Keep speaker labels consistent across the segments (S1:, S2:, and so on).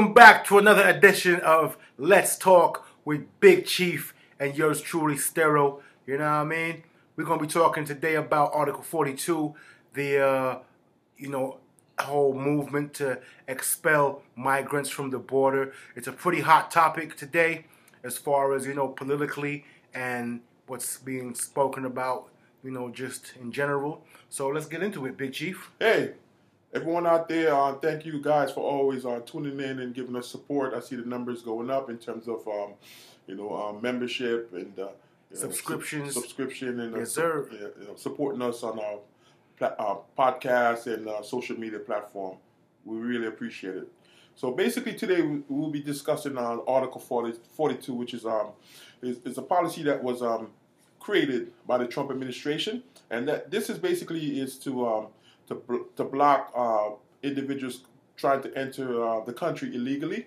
S1: Welcome back to another edition of Let's Talk with Big Chief and yours truly, Stero. You know what I mean? We're gonna be talking today about Article 42, the uh, you know whole movement to expel migrants from the border. It's a pretty hot topic today, as far as you know politically and what's being spoken about. You know, just in general. So let's get into it, Big Chief.
S2: Hey, everyone out there, uh, thank you guys for always uh, tuning in and giving us support. I see the numbers going up in terms of, um, you know, uh, membership and uh,
S1: Subscriptions.
S2: sub- subscription, and uh,
S1: Yes, sir.
S2: yeah, you know, supporting us on our pla- uh, podcast and uh, social media platform. We really appreciate it. So basically, today we will be discussing uh, Article 40, 42, which is um is, is a policy that was um created by the Trump administration, and that this is basically is to um to to block uh, individuals trying to enter uh, the country illegally,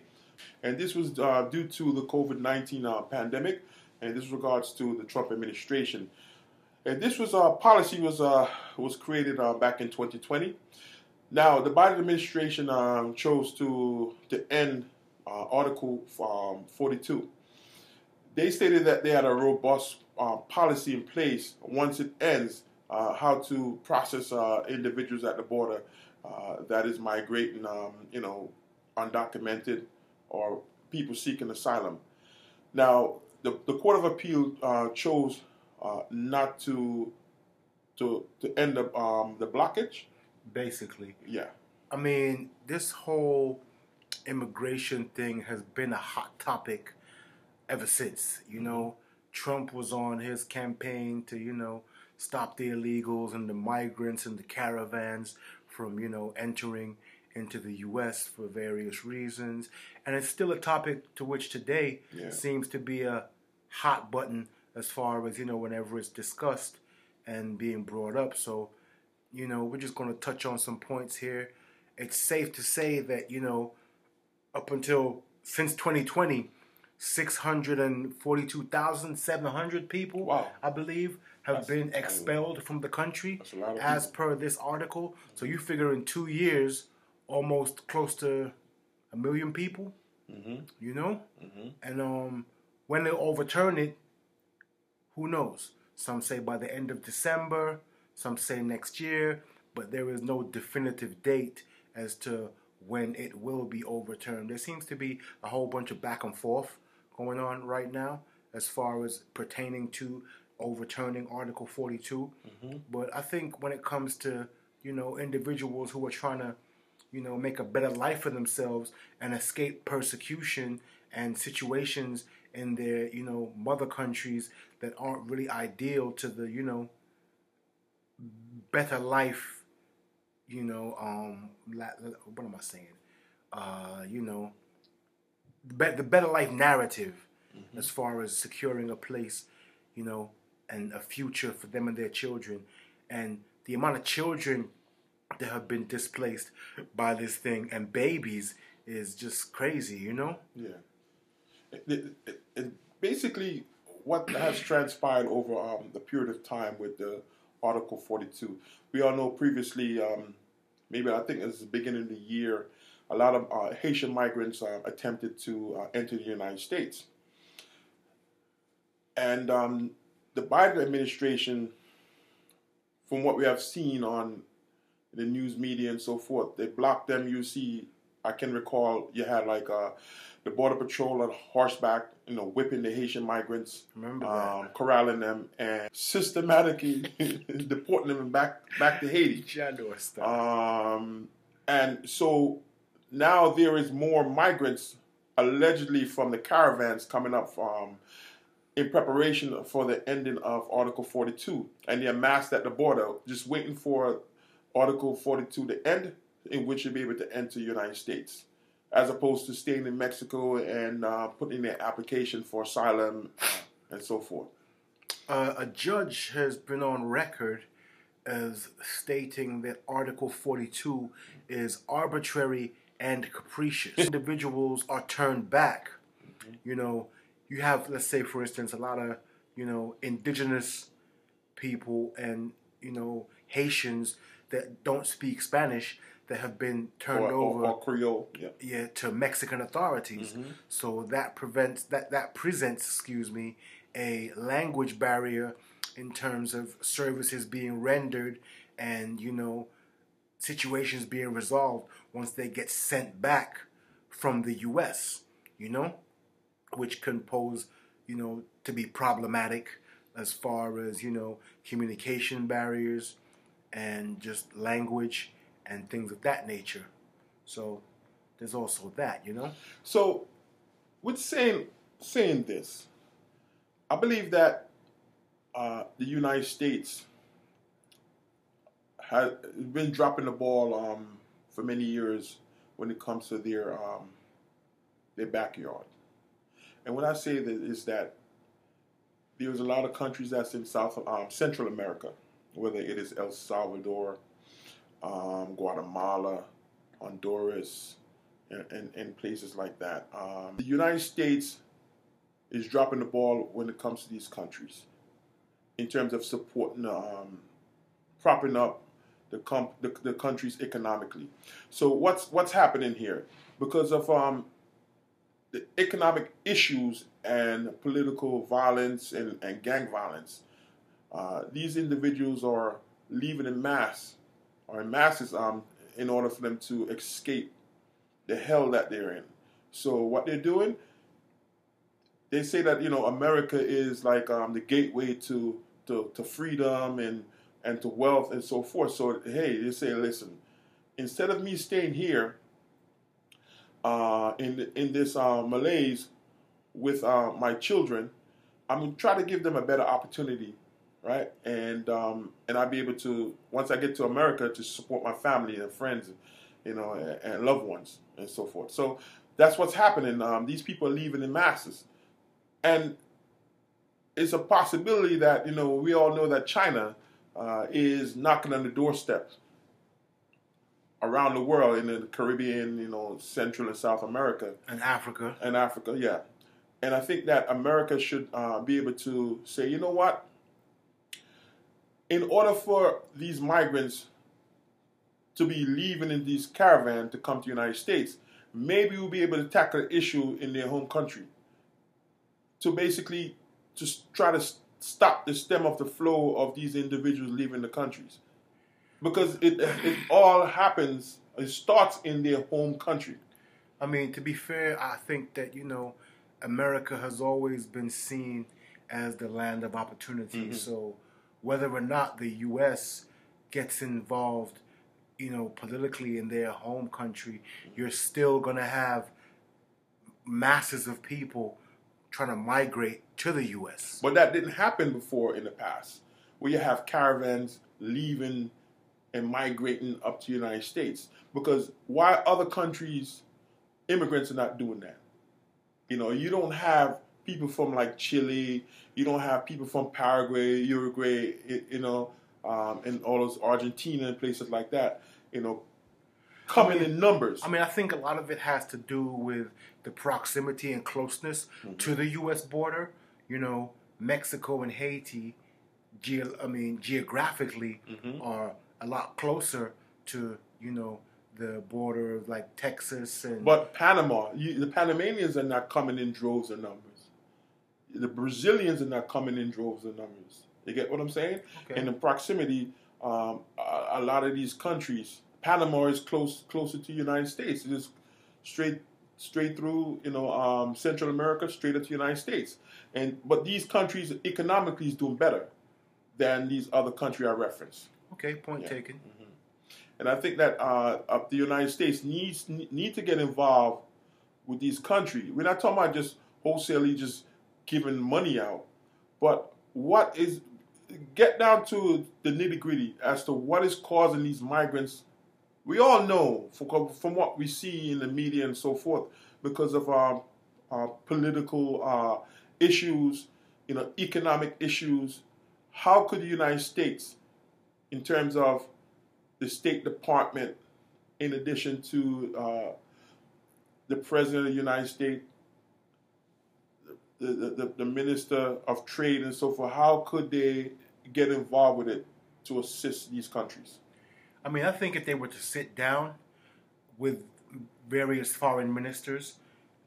S2: and this was uh, due to the COVID nineteen uh, pandemic, and this regards to the Trump administration. And this was uh, policy was uh, was created back in 2020. Now the Biden administration um, chose to to end Article um, 42. They stated that they had a robust policy in place once it ends, uh, how to process uh, individuals at the border uh, that is migrating, um, you know, undocumented or people seeking asylum. Now, the, the Court of Appeal uh, chose uh, not to to to end up um, the blockage.
S1: Basically,
S2: Yeah,
S1: I mean, this whole immigration thing has been a hot topic ever since. You know, Trump was on his campaign to, you know, stop the illegals and the migrants and the caravans from, you know, entering into the U.S. for various reasons. And it's still a topic to which today
S2: Yeah.
S1: seems to be a hot button as far as, you know, whenever it's discussed and being brought up. So, you know, we're just going to touch on some points here. It's safe to say that, you know, up until since 2020, 642,700 people,
S2: Wow.
S1: I believe, have
S2: That's-
S1: been expelled from the country
S2: That's a lot of
S1: as
S2: people.
S1: per this article. So you figure in two years, almost close to a million people,
S2: Mhm.
S1: you know?
S2: Mhm.
S1: And um, when they overturn it, who knows? Some say by the end of December, some say next year, but there is no definitive date as to when it will be overturned. There seems to be a whole bunch of back and forth going on right now as far as pertaining to overturning Article 42. But I think when it comes to, you know, individuals who are trying to, you know, make a better life for themselves and escape persecution and situations in their, you know, mother countries that aren't really ideal to the, you know, better life, you know, um, what am I saying? Uh, you know, the, be- the better life narrative as far as securing a place, you know, and a future for them and their children. And the amount of children that have been displaced by this thing and babies is just crazy, you know?
S2: Yeah. It, it, it, it- basically, what has transpired over um, the period of time with the Article 42, we all know previously, um, maybe I think it was the beginning of the year, a lot of uh, Haitian migrants uh, attempted to uh, enter the United States. And um, the Biden administration, from what we have seen on the news media and so forth, they blocked them. You see, I can recall you had like uh, the Border Patrol on horseback, you know, whipping the Haitian migrants, um, corralling them, and systematically deporting them back back to Haiti. Um, and so now there is more migrants allegedly from the caravans coming up in preparation for the ending of Article 42, and they're massed at the border, just waiting for Article 42 to end, in which you'll be able to enter the United States, as opposed to staying in Mexico and uh, putting in their application for asylum and so forth.
S1: uh, a judge has been on record as stating that Article 42 is arbitrary and capricious. Individuals are turned back. You know, you have, let's say, for instance, a lot of, you know, indigenous people and, you know, Haitians that don't speak Spanish that have been turned
S2: or,
S1: over
S2: or, or Creole. Yeah.
S1: yeah, to Mexican authorities.
S2: Mhm.
S1: So that prevents that that presents, excuse me, a language barrier in terms of services being rendered and you know situations being resolved once they get sent back from the U.S. You know, which can pose you know to be problematic as far as you know communication barriers and just language and things of that nature. So there's also that, you know.
S2: So, with saying saying this, I believe that uh, the United States has been dropping the ball um, for many years when it comes to their um, their backyard. And what I say that is that there's a lot of countries that's in South um, Central America, whether it is El Salvador, um, Guatemala, Honduras, and, and, and places like that. Um, the United States is dropping the ball when it comes to these countries in terms of supporting, um, propping up the, com- the, the countries economically. So what's what's happening here? Because of um, the economic issues and political violence and, and gang violence, uh, these individuals are leaving in mass or in masses um, in order for them to escape the hell that they're in. So what they're doing, they say that you know America is like um, the gateway to, to to freedom and and to wealth and so forth. So hey, they say, listen, instead of me staying here uh, in in this uh, malaise with uh, my children, I'm gonna try to give them a better opportunity, right? And um, and I'll be able to once I get to America to support my family and friends, you know, and, and loved ones and so forth. So that's what's happening. Um, these people are leaving in masses, and it's a possibility that you know we all know that China uh, is knocking on the doorsteps around the world in the Caribbean, you know, Central and South America
S1: And Africa.
S2: and Africa, yeah. And I think that America should uh, be able to say, you know what? In order for these migrants to be leaving in these caravan to come to the United States, maybe we'll be able to tackle the issue in their home country to basically just try to stop the stem of the flow of these individuals leaving the countries because it it all happens it starts in their home country
S1: I mean, to be fair, I think that, you know, America has always been seen as the land of opportunity.
S2: Mhm.
S1: So whether or not the U.S. gets involved, you know, politically in their home country, you're still going to have masses of people trying to migrate to the U.S.
S2: But that didn't happen before in the past, where you have caravans leaving and migrating up to the United States. Because why other countries, immigrants are not doing that? You know, you don't have people from like Chile, you don't have people from Paraguay, Uruguay, you know, um, and all those Argentina and places like that, you know, coming in numbers.
S1: I mean, I think a lot of it has to do with the proximity and closeness to the U.S. border. You know, Mexico and Haiti, ge- I mean, geographically,
S2: Mhm.
S1: are a lot closer to you know the border of like Texas and.
S2: But Panama, you, the Panamanians are not coming in droves and numbers. The Brazilians are not coming in droves and numbers. You get what I'm saying?
S1: Okay.
S2: And in proximity, um, a, a lot of these countries, Panama is close closer to the United States. It is straight straight through, you know, um, Central America, straight up to the United States. And but these countries economically is doing better than these other countries I referenced.
S1: okay, point
S2: Yeah.
S1: taken.
S2: And I think that uh, uh, the United States needs need to get involved with these countries. We're not talking about just wholesalely just giving money out, but what is get down to the nitty gritty as to what is causing these migrants. We all know from, what we see in the media and so forth because of our, our political uh, issues, you know, economic issues. How could the United States, in terms of the State Department, in addition to uh, the President of the United States, the, the, the Minister of Trade, and so forth, how could they get involved with it to assist these countries?
S1: I mean, I think if they were to sit down with various foreign ministers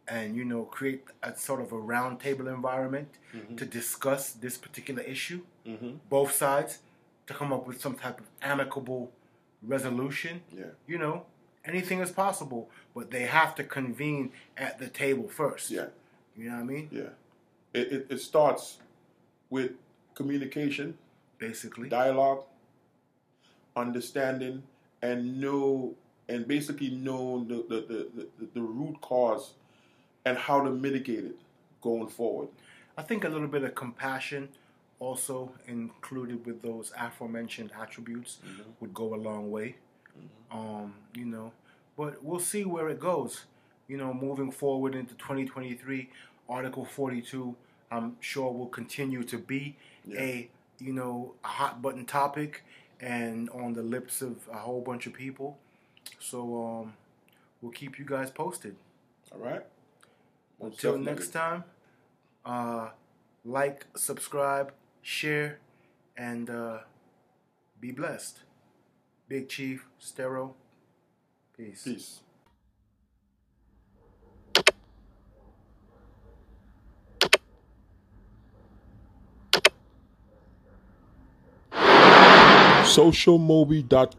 S1: and you know create a sort of a roundtable environment
S2: Mm-hmm.
S1: to discuss this particular issue,
S2: Mhm.
S1: both sides to come up with some type of amicable resolution.
S2: Yeah.
S1: You know, anything is possible, but they have to convene at the table first.
S2: Yeah.
S1: You know what I mean?
S2: Yeah. It, it, it starts with communication,
S1: Basically.
S2: dialogue, understanding, and know and basically know the, the, the, the, root cause and how to mitigate it going forward.
S1: I think a little bit of compassion also included with those aforementioned attributes would go a long way. Um, you know, but we'll see where it goes. You know, moving forward into 2023, Article 42, I'm sure will continue to be
S2: Yeah.
S1: a you know a hot button topic and on the lips of a whole bunch of people. So um, we'll keep you guys posted.
S2: All right? Most
S1: Until next time, uh, like, subscribe, share, and uh, be blessed. Big Chief, Stero, peace.
S2: Peace. socialmobie.com